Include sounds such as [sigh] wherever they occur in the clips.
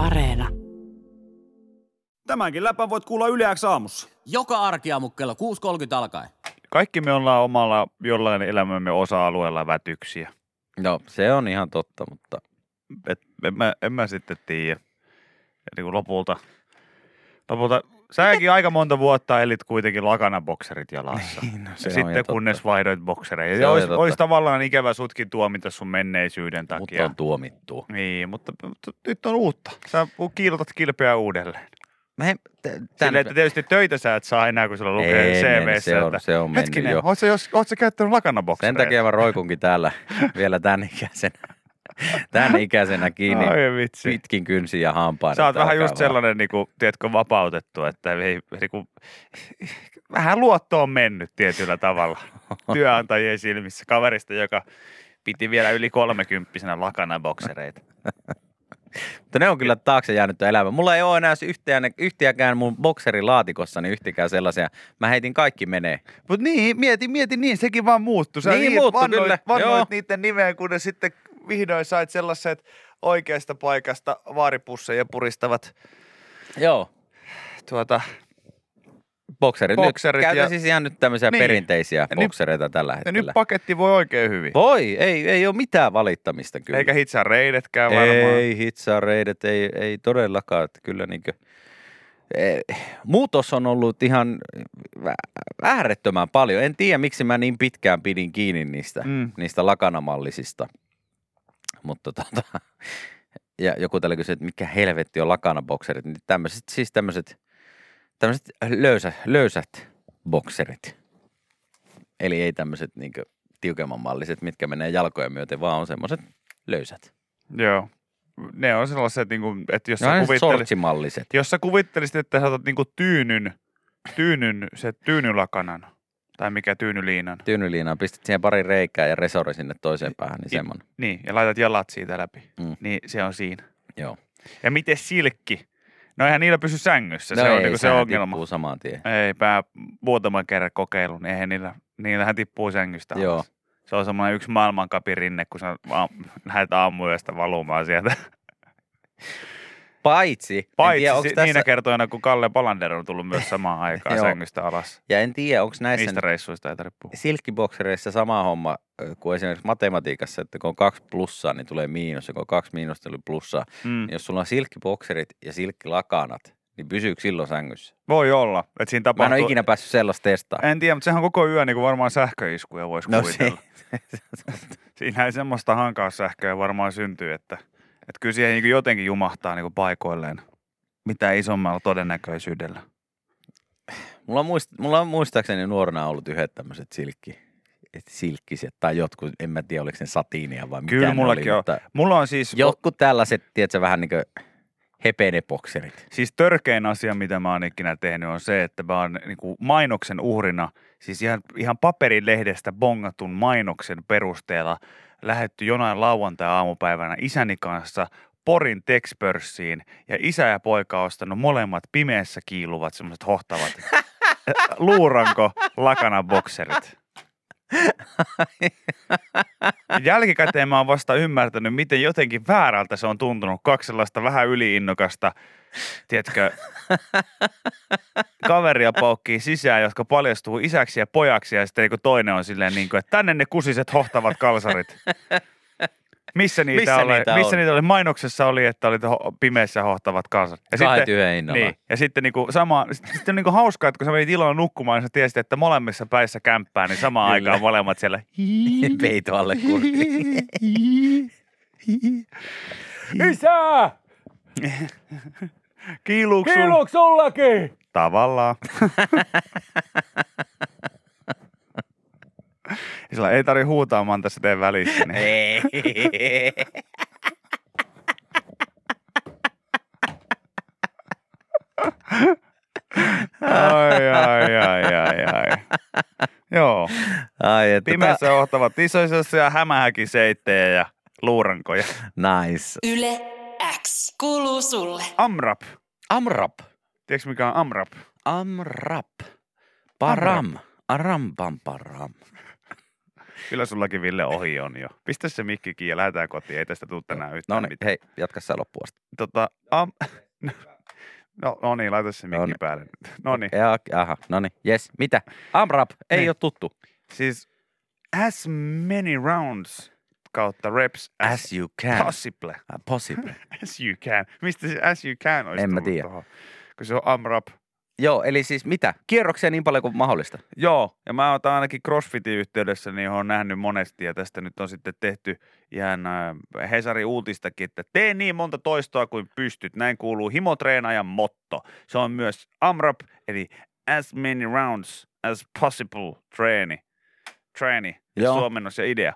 Areena. Tämänkin läpän voit kuulla Yle X aamussa. Joka arkiaamu kello 6.30 alkaen. Kaikki me ollaan omalla jollain elämämme osa-alueella vätyksiä. No, se on ihan totta, mutta Et, en, mä, en mä sitten tiedä. Niin kuin lopulta, lopulta säkin aika monta vuotta elit kuitenkin lakanabokserit jalassa. [laughs] Niin, no, se jo sitten totta. kunnes vaihdoit boksereja. Se olisi, jo totta. olisi tavallaan ikävä sutkin tuomita sun menneisyyden mutta takia. on tuomittu. Niin, mutta, mutta nyt on uutta. Sä kiilotat kilpeä uudelleen. Mä en, t- Silleen, että tietysti töitä sä et saa enää, kun sulla lukee Ei CVssä. mennyt, se on- se on mennyt Hetkinen, jo. oot sä, jos, oot sä käyttänyt lakanaboksereita? Sen takia mä roikunkin täällä vielä tämän ikäisenä, [laughs] [laughs] tämän ikäisenä kiinni Ai vitsi. pitkin kynsiä ja hampaan. Sä oot vähän just sellainen, niin kuin, tiedätkö, vapautettu, että ei, niin kuin, vähän luotto on mennyt tietyllä tavalla [laughs] työnantajien silmissä. Kaverista, joka piti vielä yli kolmekymppisenä lakana boksereita. [laughs] Mutta ne on kyllä taakse jäänyt elämä. Mulla ei ole enää yhtiään, yhtiäkään mun bokserilaatikossani yhtikään sellaisia. Mä heitin kaikki menee. Mutta niin, mieti, mieti niin, sekin vaan muuttui. Sä Niin muuttui vannoit, kyllä, vannoit joo. niiden nimeen, kun ne sitten vihdoin sait sellaiset oikeasta paikasta vaaripusseja puristavat Joo. tuota, Bokserit. Bokserit nyt, ja- käytän siis ihan nyt tämmöisiä Niin. perinteisiä Ja nyt- boksereita tällä ja hetkellä. nyt paketti voi oikein hyvin. Voi, ei, ei ole mitään valittamista kyllä. Eikä hitsaa reidetkään varmaan. Ei hitsaa reidet, ei, ei todellakaan. Että kyllä niinkö, eh, muutos on ollut ihan äärettömän paljon. En tiedä, miksi mä niin pitkään pidin kiinni niistä, mm. niistä lakanamallisista. Mutta [laughs] tota, ja joku täällä kysyi, että mikä helvetti on lakanabokserit. Niin tämmöiset, siis tämmöiset, tämmöiset löysä, löysät bokserit. Eli ei tämmöiset niinkö tiukemman malliset, mitkä menee jalkojen myöten, vaan on semmoiset löysät. Joo. Ne on sellaiset, niin kuin, että jos No sä, kuvittelisit, jos sä kuvittelisit, että sä otat niin kuin tyynyn, tyynyn, se tyynylakanan, tai mikä tyynyliinan, Tyynyliinaan pistät siihen pari reikää ja resori sinne toiseen päähän, niin semmoinen. niin, ja laitat jalat siitä läpi, Mm. niin se on siinä. Joo. Ja miten silkki? No eihän niillä pysy sängyssä, se on niin se ongelma. tippuu saman tien. Eipä muutaman kerran kokeilu, niin eihän niillä, niillähän tippuu sängystä Joo. alas. Se on semmoinen yksi maailmankapirinne, kun sä [laughs] lähdet aamuyöstä valumaan sieltä. [laughs] Paitsi, Paitsi tiedä, tässä, niinä kertoina, kun Kalle Palander on tullut myös samaan [laughs] aikaan sängystä alas. ja en tiedä, onko näissä Niistä reissuista ei tarvitse puhua. silkkiboksereissa sama homma kuin esimerkiksi matematiikassa, että kun on kaksi plussaa, niin tulee miinus, ja kun on kaksi miinusta, tulee plussaa. Mm. Niin jos sulla on silkkibokserit ja silkkilakanat, niin pysyykö silloin sängyssä? Voi olla, että siinä Mä en tapahtuu... ole ikinä päässyt sellaista testaamaan. En tiedä, mutta sehän on koko yö niin kuin varmaan sähköiskuja voisi No kuvitella. [laughs] Siinä ei semmoista hankaussähköä varmaan syntyy, että, että kyllä siihen niin jotenkin jumahtaa niin paikoilleen mitä isommalla todennäköisyydellä. Mulla on, muist, mulla on muistaakseni nuorena ollut yhdet tämmöiset silkki, et silkkiset tai jotkut, en mä tiedä oliko ne satiinia vai mitä Kyllä mullakin oli, on. mutta Mulla on siis, jotkut tällaiset, tiedätkö, vähän niin kuin hepenebokserit. siis törkein asia, mitä mä oon ikinä tehnyt, on se, että mä oon niin kuin mainoksen uhrina, siis ihan, ihan paperilehdestä bongatun mainoksen perusteella lähetty jonain lauantai-aamupäivänä isäni kanssa Porin Texpörssiin ja isä ja poika on ostanut molemmat pimeässä kiiluvat semmoiset hohtavat [laughs] luuranko lakana bokserit. Jälkikäteen mä oon vasta ymmärtänyt, miten jotenkin väärältä se on tuntunut. Kaksi sellaista vähän yliinnokasta, tiedätkö, kaveria paukkii sisään, jotka paljastuu isäksi ja pojaksi ja sitten niin toinen on silleen niin kuin, että tänne ne kusiset hohtavat kalsarit. Missä niitä, Missä oli? niitä missä niitä oli? Mainoksessa oli, että oli pimeässä hohtavat kalsarit. Ja yhden hinnalla. niin, ja sitten niinku sama, sitten niinku hauskaa, että kun sä menit illalla nukkumaan, niin sä tiesit, että molemmissa päissä kämppää, niin samaan Kyllä. aikaan molemmat siellä. [laughs] Peito alle. [laughs] Isä! [laughs] Kiiluuks sun? Kiiluuks sullakin? Tavallaan. Ja sillä ei tarvi huutaa, mä oon tässä teen välissä. Niin. Ei. Ai, ai, ai, ai, ai. Joo, Ai, että pimeässä johtavat isoisia hämähäkin seittejä ja luurankoja. Nice. Yle X kuuluu sulle. Amrap. Amrap. Tiedätkö mikä on Amrap? Amrap. Param. Aram pam param. Kyllä sullakin Ville ohi on jo. Pistä se mikki kiinni ja lähdetään kotiin. Ei tästä tule tänään yhtään No niin, mitään. hei, jatka sä loppuun asti. Tota, am... [laughs] no, no niin, laita se mikki No niin. päälle. No niin. Ja, aha, no niin, jes. Mitä? Amrap, ei Niin. ole tuttu. Siis as many rounds kautta reps as, As you can. possible. Uh, Possible. [laughs] As you can. Mistä se as you can olisi En mä tullut tiedä. tohon? Kun se on AMRAP. Joo, eli siis mitä? Kierroksia niin paljon kuin mahdollista. Joo, ja mä oon ainakin CrossFitin yhteydessä, niin on nähnyt monesti, ja tästä nyt on sitten tehty ihan äh, Hesari uutistakin, että tee niin monta toistoa kuin pystyt. Näin kuuluu himotreenaajan motto. Se on myös AMRAP, eli as many rounds as possible treeni. Treeni, Joo. suomennos ja idea.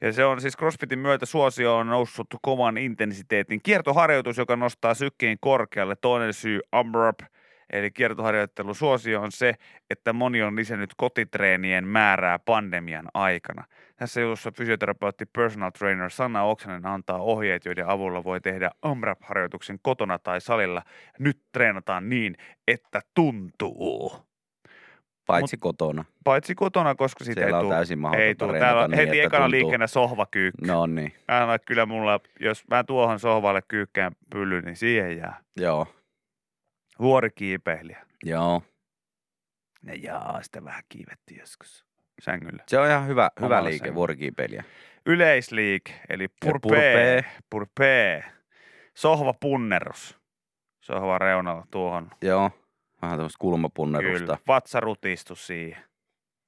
Ja se on siis CrossFitin myötä suosio on noussut kovan intensiteetin kiertoharjoitus, joka nostaa sykkeen korkealle. Toinen syy AMRAP, eli kiertoharjoittelun suosio on se, että moni on lisännyt kotitreenien määrää pandemian aikana. Tässä jutussa fysioterapeutti personal trainer Sanna Oksanen antaa ohjeet, joiden avulla voi tehdä AMRAP-harjoituksen kotona tai salilla. Nyt treenataan niin, että tuntuu. Paitsi kotona. Paitsi kotona, koska siitä Siellä ei tule. täysin Ei treenata Täällä on niin, heti ekana tuntuu. liikkeenä sohvakyykky. No niin, Älä kyllä mulla, jos mä tuohon sohvalle kyykkään pylly, niin siihen jää. joo, Vuorikiipeilijä. joo. Ne jaa, sitä vähän kiivetti joskus sängyllä. Se on ihan hyvä, hyvä Omalla liike, sen. vuorikiipeilijä. Yleisliike, eli purpee, purpee. purpee. Sohvapunnerus. Sohva reunalla tuohon. Joo, vähän tämmöistä kulmapunnerusta. Kyllä. Vatsarutistus siihen.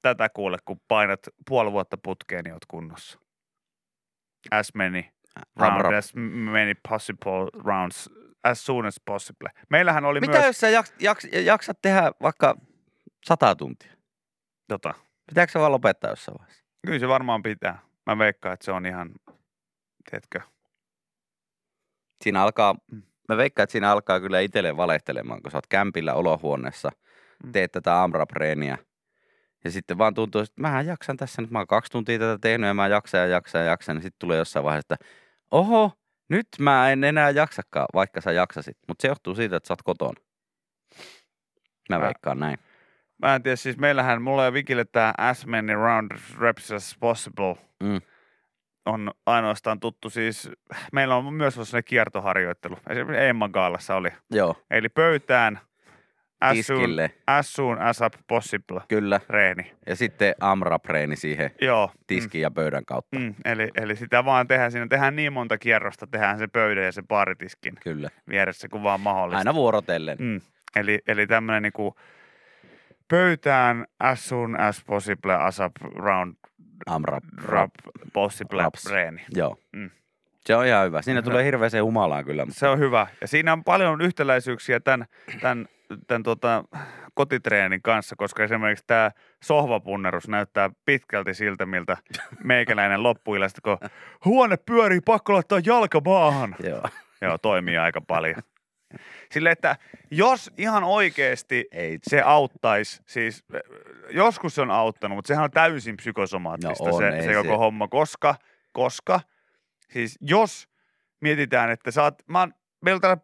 Tätä kuule, kun painat puoli vuotta putkeen, niin oot kunnossa. As many round, as many possible rounds as soon as possible. Meillähän oli Mitä myös... jos sä jaks, jaks, jaksat tehdä vaikka sata tuntia? Tota, Pitääkö se vaan lopettaa jossain vaiheessa? kyllä se varmaan pitää. Mä veikkaan, että se on ihan, tiedätkö, Siinä alkaa, Mm. mä veikkaan, että siinä alkaa kyllä itselleen valehtelemaan, kun sä oot kämpillä olohuoneessa, Mm. teet tätä amrapreeniä. Ja sitten vaan tuntuu, että mähän jaksan tässä nyt, mä oon kaksi tuntia tätä tehnyt ja mä jaksan ja jaksan ja jaksan. Ja sitten tulee jossain vaiheessa, että oho, nyt mä en enää jaksakaan, vaikka sä jaksasit. Mutta se johtuu siitä, että sä oot kotona. Mä Mä- veikkaan näin. Mä en tiedä, siis meillähän, mulla ja Vikille tämä as many round reps as possible Mm. on ainoastaan tuttu siis, meillä on myös sellainen kiertoharjoittelu. Esimerkiksi Emman Gaalassa oli. Joo, Eli pöytään tiskille, as soon as up possible kyllä. reeni. Ja sitten amrapreeni siihen Joo. tiskin ja pöydän kautta. Mm, mm, eli, eli sitä vaan tehdään, siinä tehdään niin monta kierrosta, tehdään se pöydän ja se baaritiskin Kyllä. vieressä, kun vaan mahdollista. Aina vuorotellen. Mm. Eli, eli tämmöinen niinku pöytään as soon as possible as up round Amrap. rap possible Raps. reeni. Joo. Mm. Se on ihan hyvä. Siinä Hyvä. [laughs] tulee hirveäseen humalaan kyllä. mutta- Se on hyvä. Ja siinä on paljon yhtäläisyyksiä tämän, tämän, tämän tota, kotitreenin kanssa, koska esimerkiksi tämä sohvapunnerus näyttää pitkälti siltä, miltä [laughs] meikäläinen loppuillasta, kun huone pyörii, pakko laittaa jalka maahan. Joo. Joo, toimii aika paljon. Sille, että jos ihan oikeasti Ei. se auttaisi, siis joskus se on auttanut, mutta sehän on täysin psykosomaattista No on, se, se koko se- homma, koska, koska siis jos mietitään, että sä oot, mä oon, meillä on täällä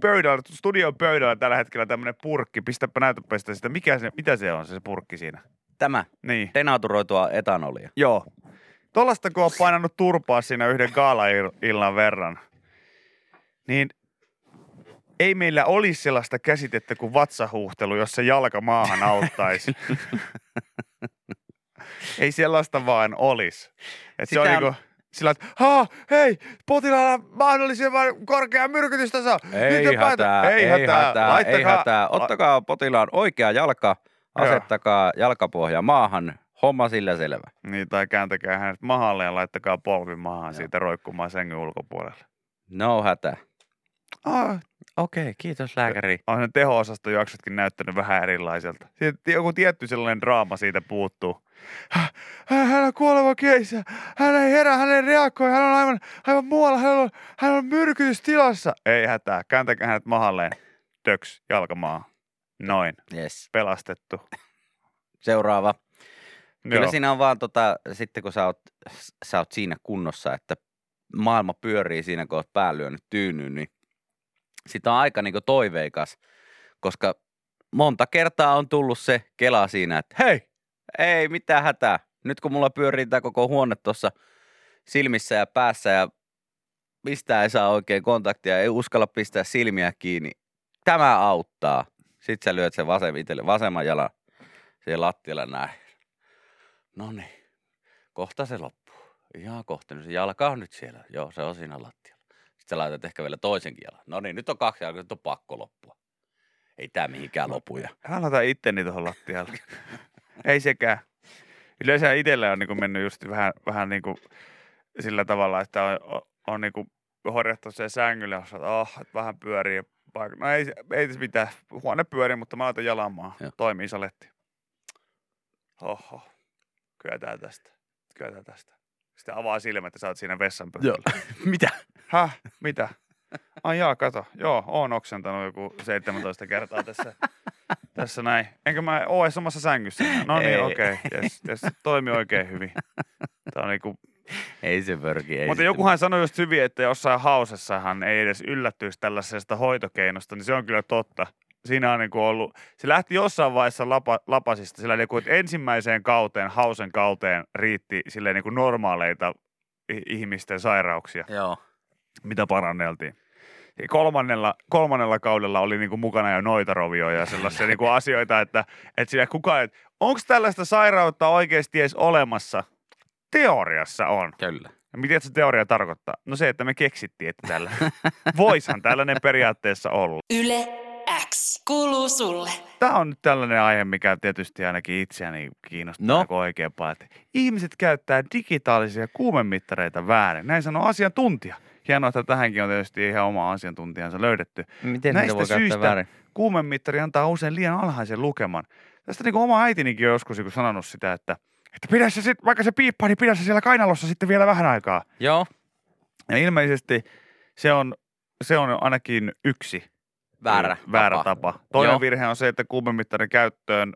pöydällä, studion pöydällä tällä hetkellä tämmöinen purkki, pistäpä näytäpä sitä, sitä mikä se, mitä se on se, se purkki siinä? Tämä. Niin, Denaturoitua etanolia. joo. Tuollaista kun on painanut turpaa siinä yhden gaala-illan verran, niin ei meillä olisi sellaista käsitettä kuin vatsahuhtelu, jos se jalka maahan auttaisi. [laughs] ei sellaista vaan olisi. Et se on Sitä on- niinku, sillä, että Haa, hei, potilaalla mahdollisimman korkea myrkytystaso. Ei Nyt hätää, ei hätää, ei hätää. Ottakaa potilaan oikea jalka, asettakaa jalkapohja maahan, homma sillä selvä. Niin, tai kääntäkää hänet mahalle ja laittakaa polvi maahan Joo. siitä roikkumaan sängyn ulkopuolelle. No hätä. Ah, Okei, kiitos lääkäri. on ne teho-osastojaksotkin näyttänyt vähän erilaiselta. Siitä joku tietty sellainen draama siitä puuttuu. Hä- hä- Hän on kuoleva keisä. Hän ei herää, hän ei reagoi. Hän on aivan, aivan muualla. Hän on, hän on myrkytystilassa. Ei hätää. Kääntäkää hänet mahalleen. Töks, jalkamaa. Noin. Yes. Pelastettu. Seuraava. Kyllä Joo. siinä on vaan tota, sitten kun sä oot, sä oot siinä kunnossa, että maailma pyörii siinä, kun oot pää lyönyt tyynyyn, niin sitä on aika niinku toiveikas, koska monta kertaa on tullut se kela siinä, että hei, ei mitään hätää, Nyt kun mulla pyörii tämä koko huone tuossa silmissä ja päässä ja mistä ei saa oikein kontaktia, ei uskalla pistää silmiä kiinni. Tämä auttaa. Sitten sä lyöt sen vasem, itelle, vasemman jalan siihen lattialle näin. No niin, kohta se loppuu. Ihan kohta, niin se jalka on nyt siellä. Joo, se on siinä lattialla. Sitten sä laitat ehkä vielä toisenkin jalan. No niin, nyt on kaksi jalkaa, nyt on pakko loppua. Ei tää mihinkään lopu. Ja... Hän laita itteni tuohon lattialle. [laughs] Ei sekään. Yleensä itsellä on niin mennyt just vähän, vähän niin kuin sillä tavalla, että on, on, on niin kuin horjattu se sängylle, jossa oh, että vähän pyörii. Paik- no ei, ei tässä mitään. Huone pyörii, mutta mä laitan jalan maahan. Joo. Toimii saletti. Oho. Kyetään tästä. Kyetään tästä. Sitten avaa silmät ja sä oot siinä vessan pöydällä. [laughs] Mitä? Häh? Mitä? Ai jaa, kato. Joo, oon oksentanut joku 17 kertaa tässä, [laughs] tässä näin. Enkä mä oo edes samassa sängyssä. No niin, okei. Okay. Yes, yes, toimi oikein hyvin. Tää on niinku... Ei se pörki. Ei Mutta jokuhan sanoi just hyvin, että jossain hausessahan ei edes yllättyisi tällaisesta hoitokeinosta, niin se on kyllä totta. Siinä on niinku ollut, se lähti jossain vaiheessa lapa, lapasista, sillä niinku, että ensimmäiseen kauteen, hausen kauteen riitti silleen niinku normaaleita i- ihmisten sairauksia Joo. mitä paranneltiin. Ja kolmannella, kolmannella kaudella oli niinku mukana jo noitarovioja ja sellaisia niinku asioita, että, että sillä kukaan, että onko tällaista sairautta oikeasti edes olemassa? Teoriassa on. Kyllä. Ja mitä se teoria tarkoittaa? No se, että me keksittiin, että tällä. [laughs] Voishan tällainen periaatteessa olla. Yle X kuuluu sulle. Tämä on nyt tällainen aihe, mikä tietysti ainakin itseäni kiinnostaa No. oikein paljon. Että ihmiset käyttää digitaalisia kuumemittareita väärin. Näin sanoo asiantuntija. Hienoa, että tähänkin on tietysti ihan oma asiantuntijansa löydetty. Miten Näistä voi syistä- väärin? Kuumemittari antaa usein liian alhaisen lukeman. Tästä niin kuin oma äitinikin on joskus joku sanonut sitä, että, että pidä se sit, vaikka se piippaa, niin pidä se siellä kainalossa sitten vielä vähän aikaa. Joo. Ja ilmeisesti se on, se on ainakin yksi Väärä. väärä tapa. tapa. Toinen Joo. virhe on se, että kuumemittarin käyttöön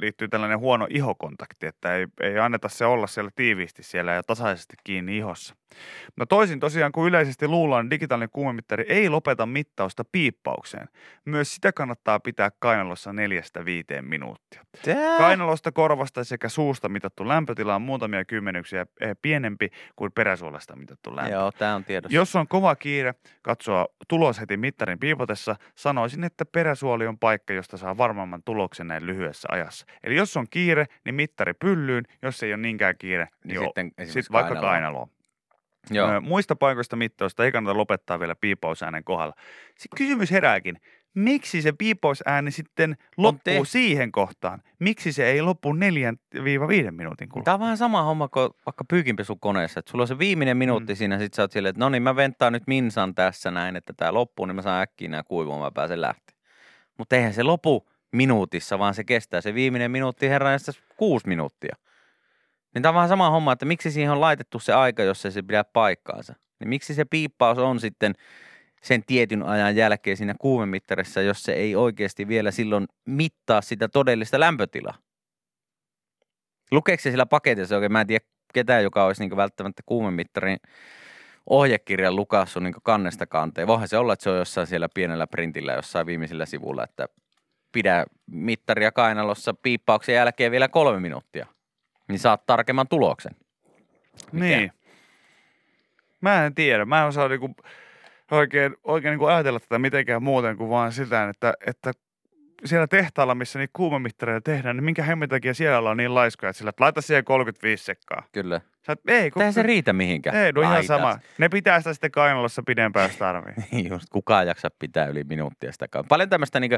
liittyy tällainen huono ihokontakti, että ei, ei anneta se olla siellä tiiviisti siellä ja tasaisesti kiinni ihossa. No toisin tosiaan, kun yleisesti luullaan, digitaalinen kuumemittari ei lopeta mittausta piippaukseen. Myös sitä kannattaa pitää kainalossa neljästä viiteen minuuttia. Tää? Kainalosta, korvasta sekä suusta mitattu lämpötila on muutamia kymmenyksiä eh, pienempi kuin peräsuolesta mitattu lämpö. Joo, tää on tiedossa. Jos on kova kiire katsoa tulos heti mittarin piipotessa, sanoisin, että peräsuoli on paikka, josta saa varmemman tuloksen näin lyhyessä ajassa. Eli jos on kiire, niin mittari pyllyyn. Jos ei ole niinkään kiire, niin, Niin sitten sitten sit vaikka kainaloon. Joo. Muista paikoista mittausta ei kannata lopettaa vielä piipausäänen kohdalla. Sitten kysymys herääkin. Miksi se piipausääni sitten loppuu siihen kohtaan? Miksi se ei loppu 4-5 minuutin kuluttua? Tämä on vähän sama homma kuin vaikka pyykinpesukoneessa, että sulla on se viimeinen minuutti mm. siinä, sit sä oot silleen, että no niin mä ventaan nyt minsan tässä näin, että tämä loppuu, niin mä saan äkkiä nämä kuivumaan, mä pääsen lähteä. Mutta eihän se lopu minuutissa, vaan se kestää se viimeinen minuutti herran kuusi minuuttia. Niin tämä on vähän sama homma, että miksi siihen on laitettu se aika, jos ei se pidä paikkaansa. Niin miksi se piippaus on sitten sen tietyn ajan jälkeen siinä kuumemittarissa, jos se ei oikeasti vielä silloin mittaa sitä todellista lämpötilaa. Lukeeko se sillä paketissa oikein? Mä en tiedä ketään, joka olisi niin välttämättä kuumemittarin ohjekirjan lukassut niin kannesta kanteen. Voihan se olla, että se on jossain siellä pienellä printillä jossain viimeisellä sivulla, että pidä mittaria kainalossa piippauksen jälkeen vielä kolme minuuttia. Niin saat tarkemman tuloksen. Mikä? Niin. Mä en tiedä. Mä en osaa niinku oikein, oikein niinku ajatella tätä mitenkään muuten kuin vaan sitä, että, että siellä tehtaalla, missä niitä kuumemittareita tehdään, niin minkä hemmin takia siellä on niin laiskoja, että sillä että laita siihen 35 sekkaa. Kyllä. Sä, et, ei, kun, Eihän se riitä mihinkään. ei, no ihan sama. Ne pitää sitä sitten kainalossa pidempään, jos [laughs] tarvii. Niin Just kukaan jaksa pitää yli minuuttia sitä kauan. Paljon tämmöistä niin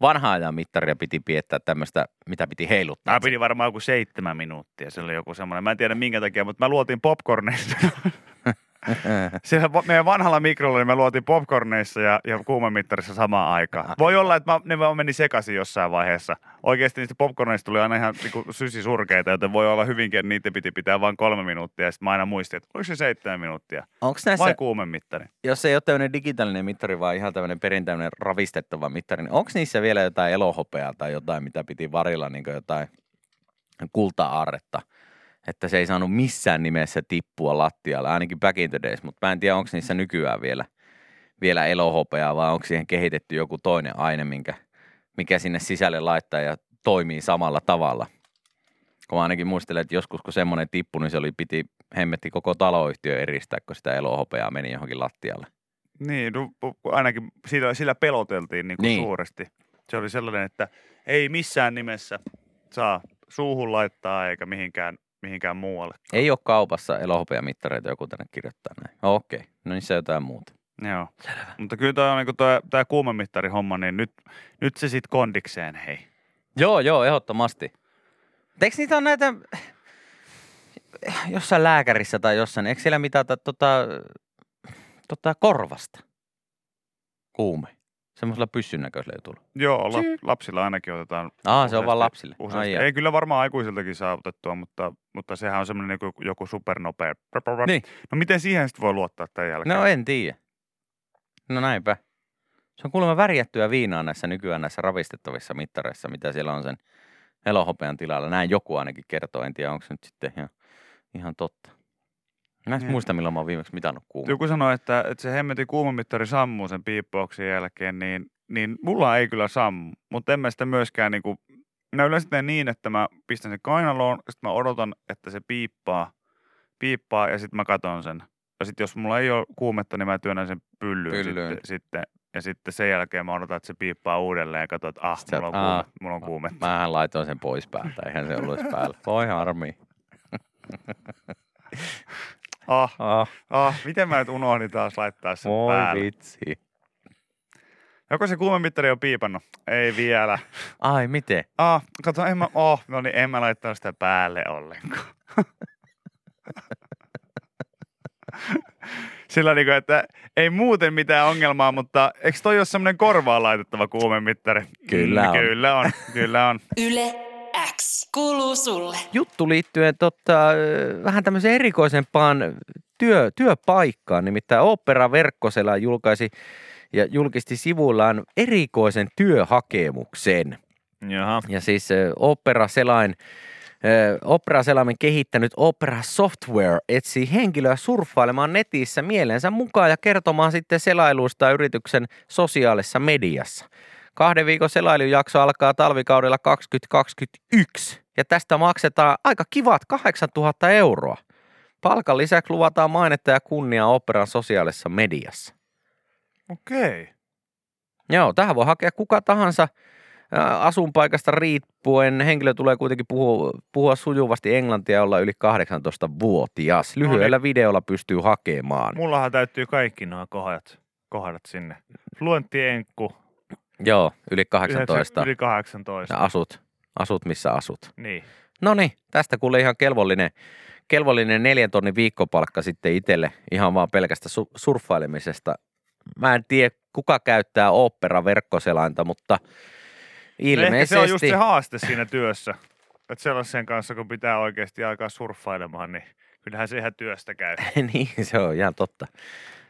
vanhaa ajan mittaria piti piettää tämmöistä, mitä piti heiluttaa. Mä pidin varmaan joku seitsemän minuuttia. Se oli joku semmoinen. Mä en tiedä minkä takia, mutta mä luotin popcorneissa. [laughs] [laughs] Siellä meidän vanhalla mikrolla niin me luotiin popcorneissa ja, ja kuumemittarissa samaan aikaan. Voi olla, että mä, ne vaan meni sekaisin jossain vaiheessa. Oikeasti niistä popcorneista tuli aina ihan niinku sysisurkeita, joten voi olla hyvinkin, että niitä piti pitää vain kolme minuuttia. Ja sitten mä aina muistin, että oliko se seitsemän minuuttia Onko näissä, vai kuumemittari. jos ei ole tämmöinen digitaalinen mittari, vaan ihan tämmöinen perinteinen ravistettava mittari, niin onko niissä vielä jotain elohopeaa tai jotain, mitä piti varilla, niin jotain kulta-arretta? Että se ei saanut missään nimessä tippua lattialle, ainakin back in the days, mutta mä en tiedä, onko niissä nykyään vielä, vielä elohopeaa vai onko siihen kehitetty joku toinen aine, minkä, mikä sinne sisälle laittaa ja toimii samalla tavalla. Kun mä ainakin muistelen, että joskus kun semmoinen tippui, niin se oli, piti hemmetti koko taloyhtiö eristää, kun sitä elohopeaa meni johonkin lattialle. Niin, no, ainakin sillä, sillä peloteltiin niin kuin Niin. suuresti. Se oli sellainen, että ei missään nimessä saa suuhun laittaa eikä mihinkään, mihinkään muualle. Ei ole kaupassa elohopeamittareita, joku tänne kirjoittaa näin. No, Okei, no niin se jotain muuta. Joo. Selvä. Mutta kyllä tämä on niin tämä kuumemittari homma, niin nyt, nyt se sitten kondikseen, hei. Joo, joo, ehdottomasti. Eikö niitä on näitä jossain lääkärissä tai jossain, eikö siellä mitata tota, tota korvasta? Kuume. Semmoisella pyssyn näköisellä jutulla. Joo, la, lapsilla ainakin otetaan. Aa, se on vaan useasti- lapsille. Useasti. Ai. Ei kyllä varmaan aikuisiltakin saa otettua, mutta, mutta sehän on semmoinen joku, joku supernopea. Niin. No miten siihen sitten voi luottaa tämän jälkeen? No en tiedä. No näinpä. Se on kuulemma värjättyä viinaa näissä nykyään näissä ravistettavissa mittareissa, mitä siellä on sen elohopean tilalla. Näin joku ainakin kertoo, en tiedä onko se nyt sitten ihan, ihan totta. Mä en Niin. muista, milloin mä oon viimeksi mitannut kuumaa. Joku sanoi, että, että se hemmetin kuumemittari sammuu sen piippauksen jälkeen, niin, niin mulla ei kyllä sammu. Mutta en mä sitä myöskään niin kuin, mä yleensä teen niin, että mä pistän sen kainaloon, sitten mä odotan, että se piippaa, piippaa ja sitten mä katon sen. Ja sitten jos mulla ei ole kuumetta, niin mä työnnän sen pyllyyn, Pyllyyn. Sitten, sitten, ja sitten sen jälkeen mä odotan, että se piippaa uudelleen ja katson, että ah, Sitten mulla on, kuume, mulla on kuumetta. Mähän laitoin sen pois päältä, eihän se ollut päällä. [laughs] Voi harmi. [laughs] Ah, Ah, ah, miten mä nyt unohdin taas laittaa sen voi päälle. vitsi. Joko se kuumemittari on piipannut? Ei vielä. Ai, miten? Ah, kato, en mä, oh, no niin, en mä laittanut sitä päälle ollenkaan. [laughs] Sillä niin että ei muuten mitään ongelmaa, mutta eikö toi ole semmoinen korvaan laitettava kuumemittari? Kyllä on. Kyllä on, kyllä on. Yle X kuuluu sulle. juttu liittyen tota, vähän tämmöiseen erikoisempaan työ, työpaikkaan. Nimittäin Opera verkkosela julkaisi ja julkisti sivuillaan erikoisen työhakemuksen. Jaha. Ja siis Opera Selain Opera Selaimen kehittänyt Opera Software etsii henkilöä surffailemaan netissä mielensä mukaan ja kertomaan sitten selailuista yrityksen sosiaalisessa mediassa. Kahden viikon selailujakso alkaa talvikaudella 2021 ja tästä maksetaan aika kivat 8000 euroa. Palkan lisäksi luvataan mainetta ja kunniaa operan sosiaalisessa mediassa. Okei. Joo, tähän voi hakea kuka tahansa ää, asuinpaikasta riippuen. Henkilö tulee kuitenkin puhua, puhua sujuvasti englantia ja olla yli 18-vuotias. Lyhyellä videolla pystyy hakemaan. Mullahan täytyy kaikki nuo kohdat, kohdat sinne. Fluentti enkku, Joo, yli 18. yli 18. Ja asut, asut missä asut. Niin. No niin, tästä kuule ihan kelvollinen, kelvollinen neljän tonnin viikkopalkka sitten itselle ihan vaan pelkästä su- surffailemisesta. Mä en tiedä, kuka käyttää opera verkkoselainta, mutta ilmeisesti... ehkä se on just se haaste siinä työssä. Että sellaisen kanssa, kun pitää oikeasti alkaa surffailemaan, niin kyllähän se ihan työstä käy. [laughs] niin, se on ihan totta.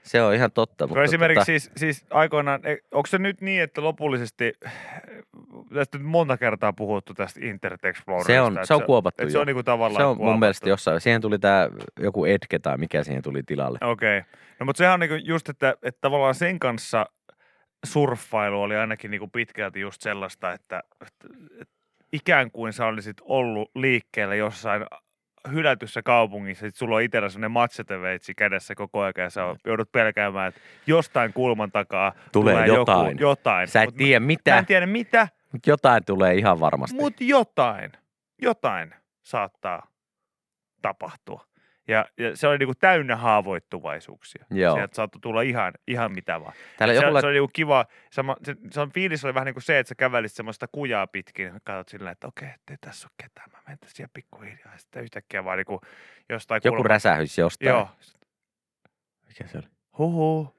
Se on ihan totta. Mutta esimerkiksi siis, siis aikoinaan, e- onko se nyt niin, että lopullisesti, tästä nyt monta kertaa puhuttu tästä Internet Explorerista. se on, se on kuopattu se jo. on niinku tavallaan se on mun kuopattu. mielestä jossain. Siihen tuli tämä joku Edge tai mikä siihen tuli tilalle. Okei. Okay. No mutta sehän on niinku just, että, että tavallaan sen kanssa surffailu oli ainakin niinku pitkälti just sellaista, että, että, että ikään kuin sä olisit ollut liikkeellä jossain hylätyssä kaupungissa, sit sulla on itsellä sellainen matseteveitsi kädessä koko ajan ja sä joudut pelkäämään, että jostain kulman takaa Tulee joku, jotain. jotain. Sä et Mut tiedä Mä mitä, en tiedä mitä, mutta jotain tulee ihan varmasti. mutta jotain, jotain saattaa tapahtua. Ja, ja se oli niinku täynnä haavoittuvaisuuksia. Joo. Sieltä saattoi tulla ihan, ihan mitä vaan. Täällä se, joku se oli niinku kiva. Sama, se, se on fiilis oli vähän niin kuin se, että sä kävelisit semmoista kujaa pitkin. Ja katsot silleen, että okei, ettei tässä ole ketään. Mä menen tässä siellä pikkuhiljaa. Ja sitten yhtäkkiä vaan niinku jostain joku kulma- räsähys jostain. Joo. Mikä se oli? Huhu.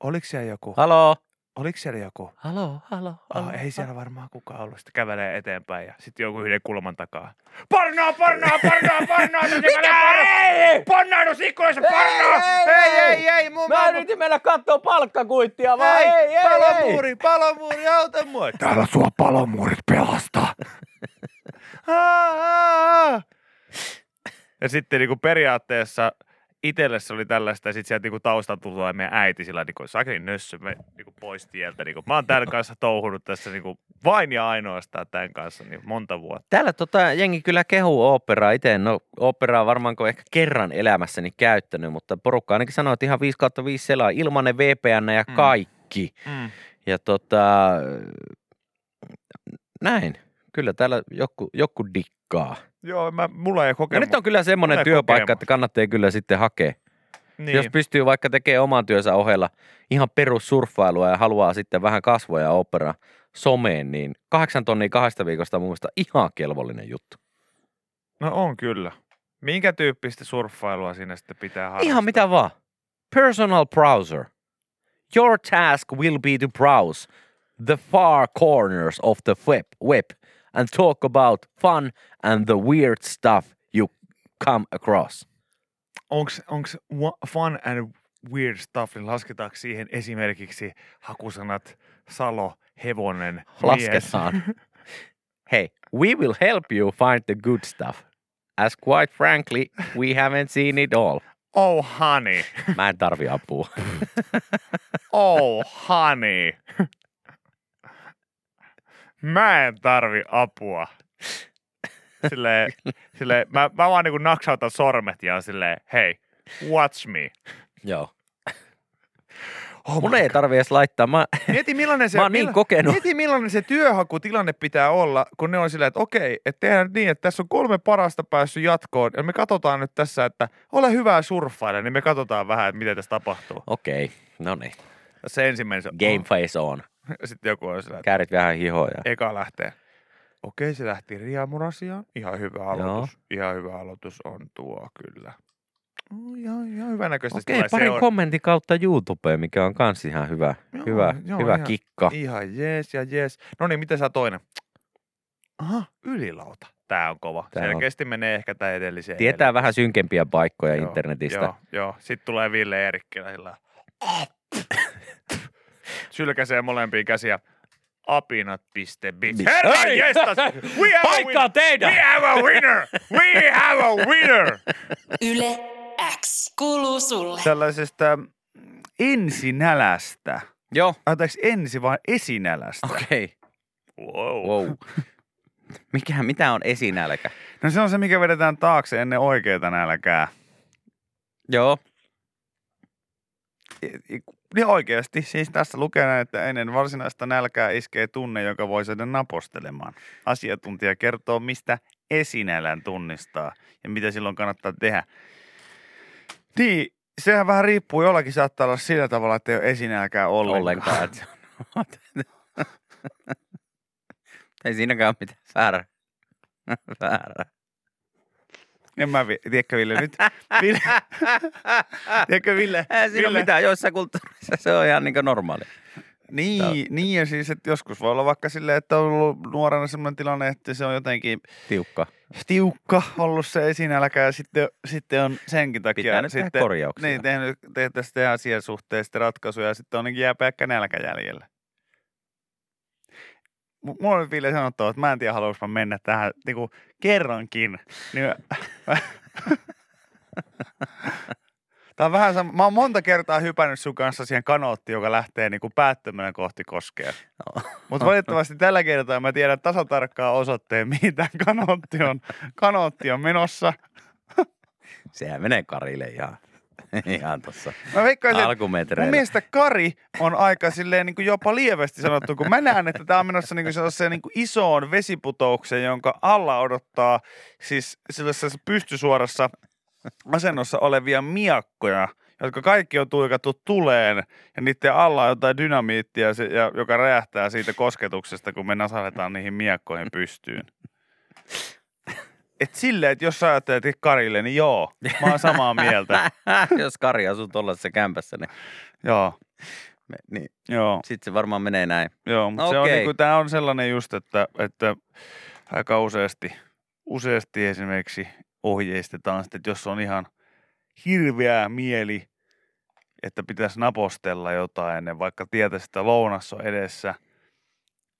Oliko siellä joku? Halo? Oliko siellä joku? Halo, halo, halo. Oh, ei siellä varmaan kukaan ollut. Sitten kävelee eteenpäin ja sitten joku yhden kulman takaa. Parnaa, parnaa, parnaa, parnaa! Mitä? Ei! Pannaannus ikkunassa, parnaa! Ei, ei, ei, mun Mä yritin mennä kattoo palkkakuittia vaan. Ei, ei, ei. palomuuri, palomuuri, auta mua. Täällä sua palomuurit pelastaa. [laughs] ja sitten niinku periaatteessa itselle se oli tällaista, ja sitten sieltä niinku taustalta tulee meidän äiti sillä niinku, sakeli nössö me, niinku pois tieltä. Niinku, mä oon täällä kanssa touhunut tässä niinku vain ja ainoastaan tämän kanssa niin monta vuotta. Täällä tota, jengi kyllä kehuu operaa. Itse ole operaa varmaanko ehkä kerran elämässäni käyttänyt, mutta porukka ainakin sanoo, että ihan 5 kautta 5 selaa, ilmanen VPN ja Mm. kaikki. Mm. Ja tota, näin. Kyllä täällä joku, joku dikkaa. Joo, mä, mulla ei kokemus. nyt on kyllä semmoinen työpaikka, kokemus. että kannattaa kyllä sitten hakea. niin. Jos pystyy vaikka tekemään oman työnsä ohella ihan perussurffailua ja haluaa sitten vähän kasvoja ja opera someen, niin kahdeksan tonnia kahdesta viikosta on mun mielestä ihan kelvollinen juttu. No on kyllä. Minkä tyyppistä surffailua siinä sitten pitää harrastaa? Ihan mitä vaan. Personal browser. Your task will be to browse the far corners of the web, web and talk about fun and the weird stuff you come across. Onks, onks fun and weird stuff, niin lasketaanko siihen esimerkiksi hakusanat Salo, hevonen, mies? Lasketaan. [laughs] Hey, we will help you find the good stuff. As quite frankly, we haven't seen it all. Oh honey, Mä en tarvi apua. [laughs] oh honey. Mä en tarvi apua. [laughs] Silleen, silleen mä, mä vaan niinku naksautan sormet ja on silleen, hei, watch me. Joo. Oh Mun ei tarvi edes laittaa. Mä, Mieti millainen se, [laughs] mä oon niin milla- kokenut. mieti millainen se työhakutilanne pitää olla, kun ne on silleen, että okei, että tehdään niin, että tässä on kolme parasta päässyt jatkoon, ja me katsotaan nyt tässä, että ole hyvää surffailla, niin me katsotaan vähän, että mitä tässä tapahtuu. Okei, no niin. Se ensimmäinen Game face on. Sitten joku on että Käärit vähän hihoja. eka lähtee. Okei, se lähti riamurasiaan. Ihan hyvä aloitus. Ihan hyvä aloitus on tuo kyllä. Oh, ihan, ihan hyvä näköistä. Okei, parin kommentin kautta YouTubeen, mikä on kans ihan hyvä, Joo, hyvä, joo, hyvä ihan- kikka. Ihan jees ja jees. No niin, miten sä toinen? Aha, ylilauta. Tää on kova. Tää on- Selkeästi menee ehkä tää edelliseen. Tietää vähän synkempiä paikkoja Joo, internetistä. Joo, joo. Sitten tulee Ville Eerikkilä sillä Sylkäsee molempia käsiä. Apinat.bit. Herra Hei! jestas! We have a Paikka winner! on teidän! We have a winner! We have a winner! Yle X kuuluu sulle. Tällaisesta ensinälästä. Joo, Anteeksi, ensi vaan esinälästä. okei. Wow. Wow. Mikä, mitä on esinälkä? No se on se, mikä vedetään taakse ennen oikeita nälkää. Joo. Niin oikeasti, siis tässä lukee näin, että ennen varsinaista nälkää iskee tunne, joka voi saada napostelemaan. Asiantuntija kertoo, mistä esinälän tunnistaa ja mitä silloin kannattaa tehdä. Niin, sehän vähän riippuu, jollakin saattaa olla sillä tavalla, että ei ole esinälkää ollenkaan. Ollenkaan. [laughs] Ei siinäkään ole mitään väärää. Väärää. En mä, vi- tiedätkö Ville, nyt, Ville, [laughs] tiedätkö Ville, Ei siinä Ville, mitään, joissain kulttuurissa se on ihan niin normaali. Niin, niin ja siis, että joskus voi olla vaikka silleen, että on ollut nuorena sellainen tilanne, että se on jotenkin Tiukka. tiukka ollut se esinälkä ja sitten, sitten on senkin takia Pitää nyt tehdä sitten, korjauksia. niin, tehnyt, tehtäisiin sitten asian suhteen sitten ratkaisuja ja sitten on jää pelkkä nälkä jäljellä. Mulla on nyt Ville sanottava, että mä en tiedä haluanko mä mennä tähän niin kuin kerrankin. Niin mä- [laughs] Tää on vähän sama. Mä oon monta kertaa hypännyt sun kanssa siihen kanoottiin, joka lähtee niin kuin päättömänä kohti koskea. Mutta valitettavasti tällä kertaa mä tiedän tasatarkkaan osoitteen, mihin tämä kanootti on, kanootti on menossa. Sehän menee Karille ihan, [laughs] ihan tuossa Mä veikkaisin, että mun alkumetreillä. mielestä Kari on aika silleen niin kuin jopa lievästi sanottu, kun mä näen, että tämä on menossa niin kuin sellaiseen niin kuin isoon vesiputoukseen, jonka alla odottaa siis sellaisessa pystysuorassa asennossa olevia miakkoja, jotka kaikki on tuikattu tuleen ja niiden alla on jotain dynamiittia, joka räjähtää siitä kosketuksesta, kun me nasaretaan niihin miakkoihin pystyyn. Et silleen, että jos sä ajattelet Karille, niin joo, mä oon samaa mieltä. [laughs] Jos Kari asuu tuollaisessa kämpässä, niin, Joo, me, niin joo. sitten se varmaan menee näin. Joo, mutta se on niinku, tää on sellainen just, että, että aika useasti, useasti esimerkiksi ohjeistetaan sitten, että jos on ihan hirveä mieli, että pitäisi napostella jotain ennen, vaikka tietäisi, että lounas on edessä,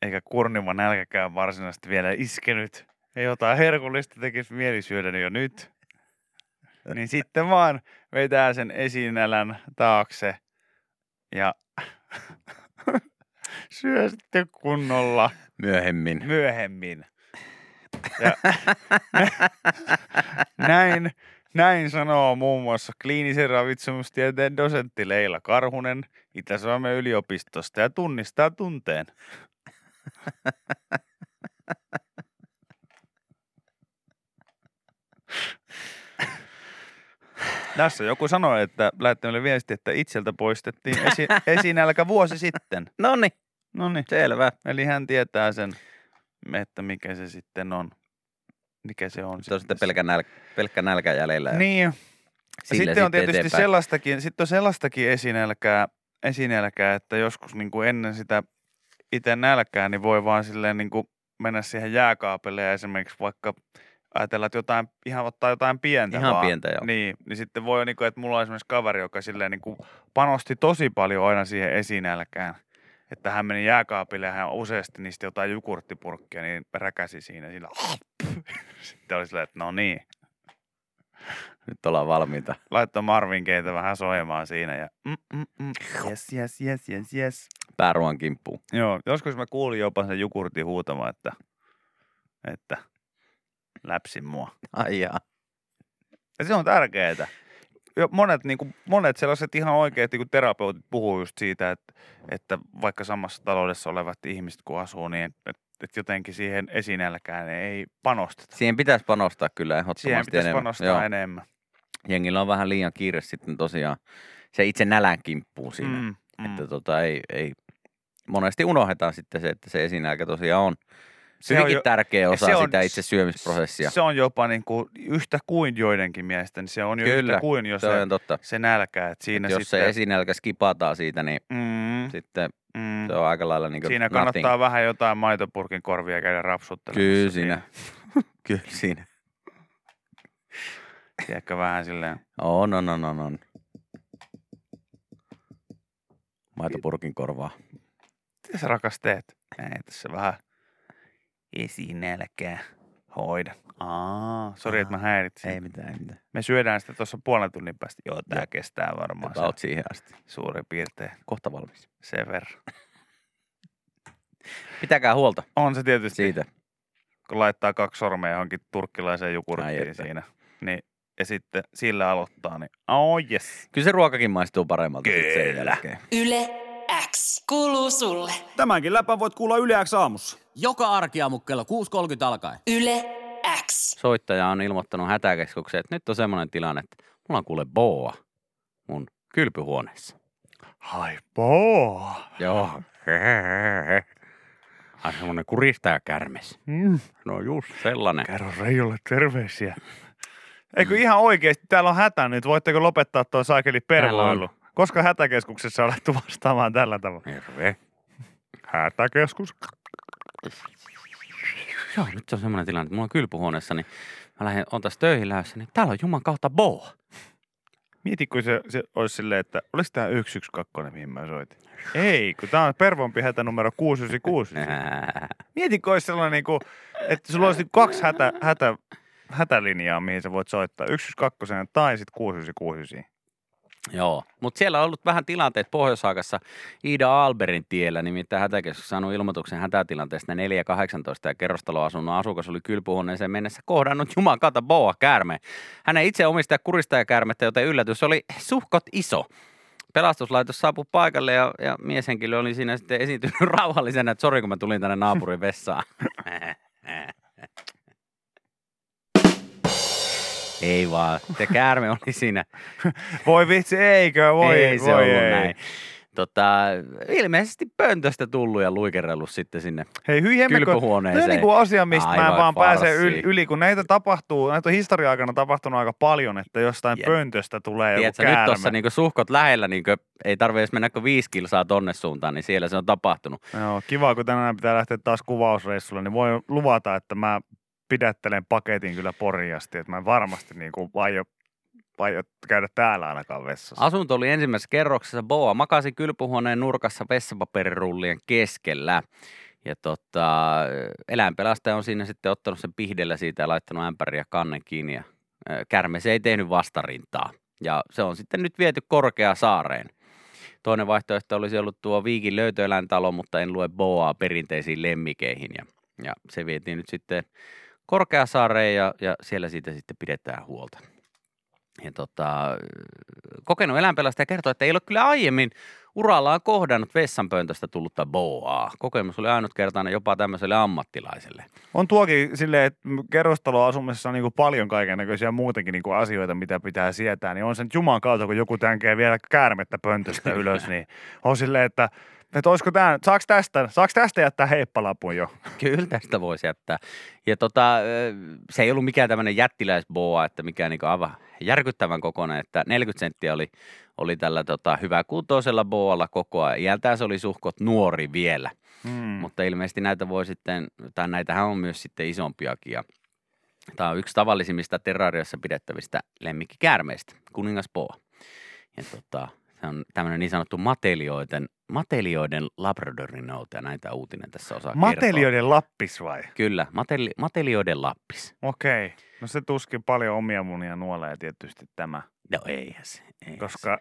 eikä kurniva nälkäkään varsinaisesti vielä iskenyt, ja jotain herkullista tekisi mieli syödä jo nyt, niin sitten vaan vetää sen esinälän taakse ja [laughs] syö sitten kunnolla. Myöhemmin. myöhemmin. Ja [laughs] näin, näin sanoo muun muassa kliinisen ravitsemustieteen dosentti Leila Karhunen Itä-Suomen yliopistosta ja tunnistaa tunteen. [laughs] Tässä joku sanoi, että lähetti meille viesti, että itseltä poistettiin esi- [laughs] esinälkä vuosi sitten. No niin, No niin. selvä. Eli hän tietää sen, että mikä se sitten on. Mikä se on. Se on sitten pelkkä, nälkä, pelkkä nälkä jäljellä. Niin. Sillä sitten on tietysti eteenpäin. sellaistakin, sitten on sellaistakin esinälkää, esinälkää, että joskus niin kuin ennen sitä itse nälkää, niin voi vaan silleen niin kuin mennä siihen jääkaapille ja esimerkiksi vaikka ajatella, että jotain, ihan ottaa jotain pientä Ihan vaan. pientä, joo. Niin, niin sitten voi, niin kuin, että mulla on esimerkiksi kaveri, joka silleen niin kuin panosti tosi paljon aina siihen esinälkään. Että hän meni jääkaapille ja hän useasti niistä jotain jukurttipurkkia, niin räkäsi siinä sillä. [laughs] Sitten oli silleen, että no niin, Nyt ollaan valmiita. laittoi Marvin keitä vähän soimaan siinä ja mm, mm, mm. yes, yes, yes, yes, yes. Pääruoan kimppuun. Joo, joskus mä kuulin jopa sen jukurtin huutamaan, että, että läpsi mua. Ai jaa. Ja se on tärkeää. Jo monet, niin kuin, monet sellaiset ihan oikeat niin kuin terapeutit puhuu just siitä, että, että vaikka samassa taloudessa olevat ihmiset kun asuu, niin että, että jotenkin siihen esinälkään ei panosteta. Siihen pitäisi panostaa kyllä ehdottomasti Siihen pitäisi enemmän. panostaa Joo. enemmän. Jengillä on vähän liian kiire sitten tosiaan se itse nälän kimppuun siinä. Mm, Mm, että tota ei, ei, monesti unohdetaan sitten se, että se esinälkä tosiaan on Se on hyvinkin jo- tärkeä osa se on- sitä itse syömisprosessia. Se on jopa niin kuin yhtä kuin joidenkin mielestä, niin se on jo Kyllä, yhtä kuin jo se se, on totta. se nälkä. Että siinä Että jos sitten, se esinälkä skipataan siitä, niin mm, sitten mm, se on aika lailla niin kuin siinä nothing. kannattaa vähän jotain maitopurkin korvia käydä rapsuttelemassa. Kyllä siinä. [laughs] Kyllä siinä. Tiedätkö vähän silleen, On, on, on, on, on. Maitopurkin korvaa. mitä sä rakas teet? Ei, tässä vähän esinälkää hoida. Aa, sori, että mä häiritsin. Ei mitään, ei mitään. Me syödään sitä tuossa puolen tunnin päästä. Joo, tää Joo. kestää varmaan About siihen asti. suurin piirtein Kohta valmis. sen verran. [laughs] Pitäkää huolta On se tietysti, siitä. kun laittaa kaksi sormea johonkin turkkilaiseen Ai jukurttiin siinä. Niin, ja sitten sillä aloittaa, niin oh yes. Kyllä se ruokakin maistuu paremmalta sen Kyllä. jälkeen. Yle X kuuluu sulle. Tämänkin läpän voit kuulla Yle X aamussa. Joka arkiaamu kello 6.30 alkaen. Yle X. Soittaja on ilmoittanut hätäkeskukseen, että nyt on semmoinen tilanne, että mulla on kuule boa mun kylpyhuoneessa. Hai poa. Joo. [laughs] Ai semmoinen kuristajakärmes. Mm. No just sellainen. Kerro Reijolle terveisiä. Eikö ihan oikeasti, täällä on hätä nyt, voitteko lopettaa tuo saakeli pervoilu? Koska hätäkeskuksessa on alettu vastaamaan tällä tavalla? Terve. Hätäkeskus. Joo, nyt on semmoinen tilanne, että mulla on kylpyhuoneessa, niin mä lähden, on tässä töihin lähdössä, niin täällä on juman kautta boa. Mieti, kun se, se olisi silleen, että oliko tämä 112, mihin mä soitin? Ei, kun tämä on pervompi hätä numero 696. Mieti, kun olisi sellainen, niin kuin, että sulla olisi kaksi hätä, hätä, hätälinjaa, mihin sä voit soittaa. 112 tai sitten 696. Joo, mutta siellä on ollut vähän tilanteet Pohjois-Haakassa Ida Alberin tiellä, nimittäin hätäkeskus saanut ilmoituksen hätätilanteesta 4.18 ja kerrostaloasunnon asukas oli kylpyhuoneeseen mennessä kohdannut juman kautta boa käärme. Hänen itse omistaja kuristajakäärmettä, joten yllätys oli suhkot iso. Pelastuslaitos saapui paikalle ja, ja mieshenkilö oli siinä sitten esiintynyt [laughs] rauhallisena, että sori kun mä tulin tänne naapurin vessaan. [laughs] Ei vaan, se käärme oli siinä Voi vitsi, eikö? Voi, ei se voi ollut ei. näin. Tota, ilmeisesti pöntöstä tullut ja luikerellut sitten sinne Hei, hyi hemmekö, Tämä kylpyhuoneeseen. on niinku asia, mistä mä en Aivan vaan pääse yli, yli, kun näitä tapahtuu, näitä on historia-aikana tapahtunut aika paljon, että jostain Jep. pöntöstä tulee joku Tiedätkö, nyt käärme. tuossa niinku suhkot lähellä, niinku, ei tarvi edes mennä kuin viisi kilsaa tonne suuntaan, niin siellä se on tapahtunut. Joo, kiva, kun tänään pitää lähteä taas kuvausreissulle, niin voi luvata, että mä pidättelen paketin kyllä poriasti, että mä en varmasti niinku vaio, vaio käydä täällä ainakaan vessassa. Asunto oli ensimmäisessä kerroksessa. Boa makasi kylpyhuoneen nurkassa vessapaperirullien keskellä. Ja tota, eläinpelastaja on siinä sitten ottanut sen pihdellä siitä ja laittanut ämpärin ja kannen kiinni. Ja, kärme se ei tehnyt vastarintaa. Ja se on sitten nyt viety korkea saareen. Toinen vaihtoehto olisi ollut tuo Viikin löytöeläintalo, mutta en lue Boaa perinteisiin lemmikeihin. Ja, ja se vietiin nyt sitten Korkeasaareen ja, ja siellä siitä sitten pidetään huolta. Ja tota, kokenut eläinpelastaja kertoo, että ei ole kyllä aiemmin urallaan kohdannut vessanpöntöstä tullutta boaa. Kokemus oli ainutkertainen jopa tämmöiselle ammattilaiselle. On tuokin silleen, että kerrostaloasumisessa on niin paljon kaiken näköisiä muutenkin niin asioita, mitä pitää sietää. Niin on sen Juman kautta, kun joku tänkee vielä käärmettä pöntöstä [laughs] ylös, niin on silleen, että että olisiko tämä, saako tästä, saako tästä jättää heippalapun jo? [laughs] Kyllä tästä voisi jättää. Ja tota, se ei ollut mikään tämmöinen jättiläisboa, että mikään niin aivan järkyttävän kokoinen, että 40 senttiä oli, oli tällä tota, hyvä kuntoisella boalla koko ajan. Iältään se oli suhkot nuori vielä, Hmm. mutta ilmeisesti näitä voi sitten, tai näitähän on myös sitten isompiakin. Ja tämä on yksi tavallisimmista terrariassa pidettävistä lemmikkikäärmeistä, kuningas boa. Ja tota, se on tämmöinen niin sanottu matelioiden, matelioiden labradorinoute, ja näitä uutinen tässä osaa kertoa. Matelioiden lappis vai? Kyllä, mateli, matelioiden lappis. Okei. No se tuskin paljon omia munia nuolee tietysti tämä, No eihän se. Eihän koska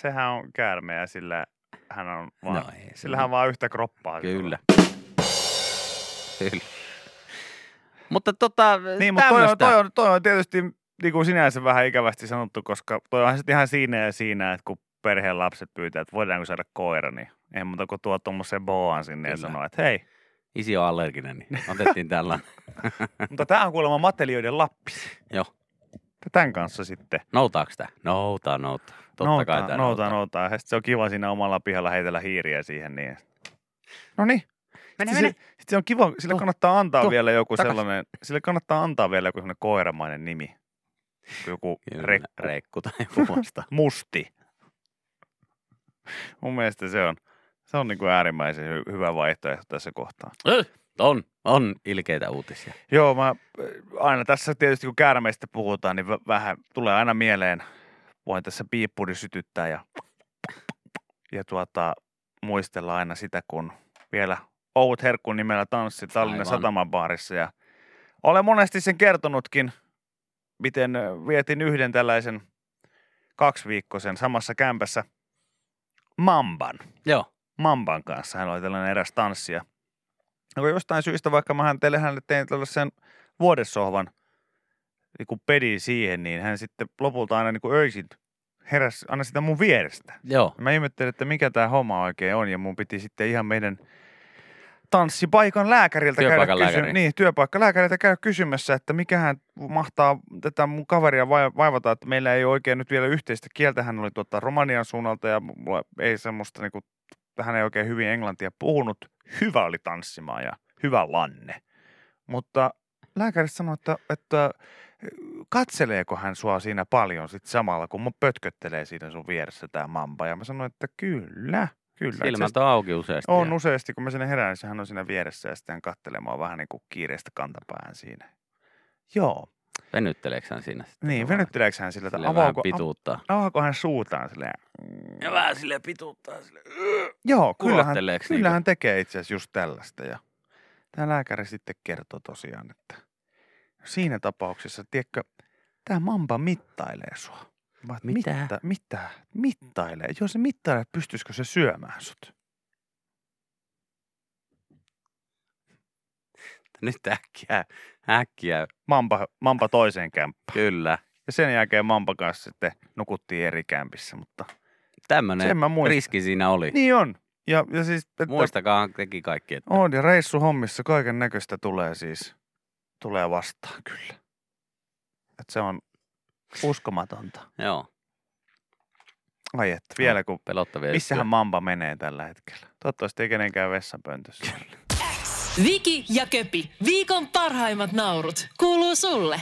sehän on käärme ja sillä hän on vaan, No ei se sillä hän on vaan yhtä kroppaa. se. Kyllä. Kyllä. Mutta tota, Niin, mutta toi on, toi, on, toi on tietysti niin kuin sinänsä vähän ikävästi sanottu, koska toi on sitten ihan siinä ja siinä, että kun perheen lapset pyytää, että voidaanko saada koira, niin ei muuta kuin tuo tuommoisen boan sinne ja Kyllä. sanoo, että hei. Isi on allerginen, niin otettiin tällainen. [laughs] Mutta tämä on kuulemma matelioiden lappis. Joo. Tämän kanssa sitten. Noutaako tämä? Noutaa, noutaa. Totta kai tämä noutaa, noutaa. Ja sitten se on kiva siinä omalla pihalla heitellä hiiriä siihen. Niin. No niin. Mene, mene. se, sitten se on kiva, sille kannattaa antaa tuo, vielä joku takas. sellainen, sille kannattaa antaa vielä joku sellainen koiramainen nimi. Joku rekku. Rekku tai [laughs] joku vasta. Musti. Mun mielestä se on, se on niin kuin äärimmäisen hy- hyvä vaihtoehto tässä kohtaa. Öh, on, on ilkeitä uutisia. Joo, mä aina tässä tietysti kun käärmeistä puhutaan, niin vä- vähän tulee aina mieleen, voin tässä piippuri sytyttää ja, ja tuota, muistella aina sitä, kun vielä Oud Herkkun nimellä tanssi Tallinnan Aivan. satamabaarissa ja olen monesti sen kertonutkin, miten vietin yhden tällaisen kaksiviikkoisen samassa kämpässä Mamban. Joo. Mamban kanssa. Hän oli tällainen eräs tanssija. Ja kun jostain syystä, vaikka mä teille hänelle tein tällaisen vuodessohvan niin pedin siihen, niin hän sitten lopulta aina niin öisin heräsi aina sitä mun vierestä. Joo. Ja mä ihmettelin, että mikä tämä homma oikein on, ja mun piti sitten ihan meidän tanssipaikan lääkäriltä Työpaikan käydä kysy- lääkäri. niin, työpaikkalääkäriltä käydä kysymässä, että mikähän mahtaa tätä mun kaveria vai- vaivata, että meillä ei ole oikein nyt vielä yhteistä kieltä. Hän oli tuota Romanian suunnalta ja mulla ei semmoista, niin kuin, hän ei oikein hyvin englantia puhunut. Hyvä oli tanssimaan ja hyvä lanne. Mutta lääkäri sanoi, että, että katseleeko hän sua siinä paljon sit samalla, kun mun pötköttelee siinä sun vieressä tämä mamba. Ja mä sanoin, että kyllä, kyllä. Silmät on auki useasti. on ja- useasti, kun mä sinne herään, niin hän on siinä vieressä ja sitten mua vähän niin kuin kiireistä kantapään siinä. Joo. Venytteleekö hän siinä sitten? Niin, venytteleekö hän sillä, että avaako, pituuttaa. avaako hän suutaan silleen? Ja vähän sille pituuttaa sille. Joo, kyllähän, niinku? hän tekee itse asiassa just tällaista. Ja tämä lääkäri sitten kertoo tosiaan, että siinä tapauksessa, tiedätkö, tämä mamba mittailee sua. Mä, Mitä? Mitta, mitä? Mittailee. Joo, se mittailee, pystyisikö se syömään sut. Nyt äkkiä, äkkiä, Mamba, mamba toiseen kämppään. kyllä. Ja sen jälkeen Mampan kanssa sitten nukuttiin eri kämpissä, mutta muistan. riski siinä oli. Niin on. Ja, ja siis, että Muistakaa teki kaikki, että on, ja reissuhommissa kaiken näköistä tulee siis, tulee vastaan kyllä. Et se on uskomatonta. joo, Ai että, vielä kun, pelottavia missähän. Mamba menee tällä hetkellä? Toivottavasti ei kenenkään vessanpöntössä. Viki ja Köpi, viikon parhaimmat naurut, kuuluu sulle.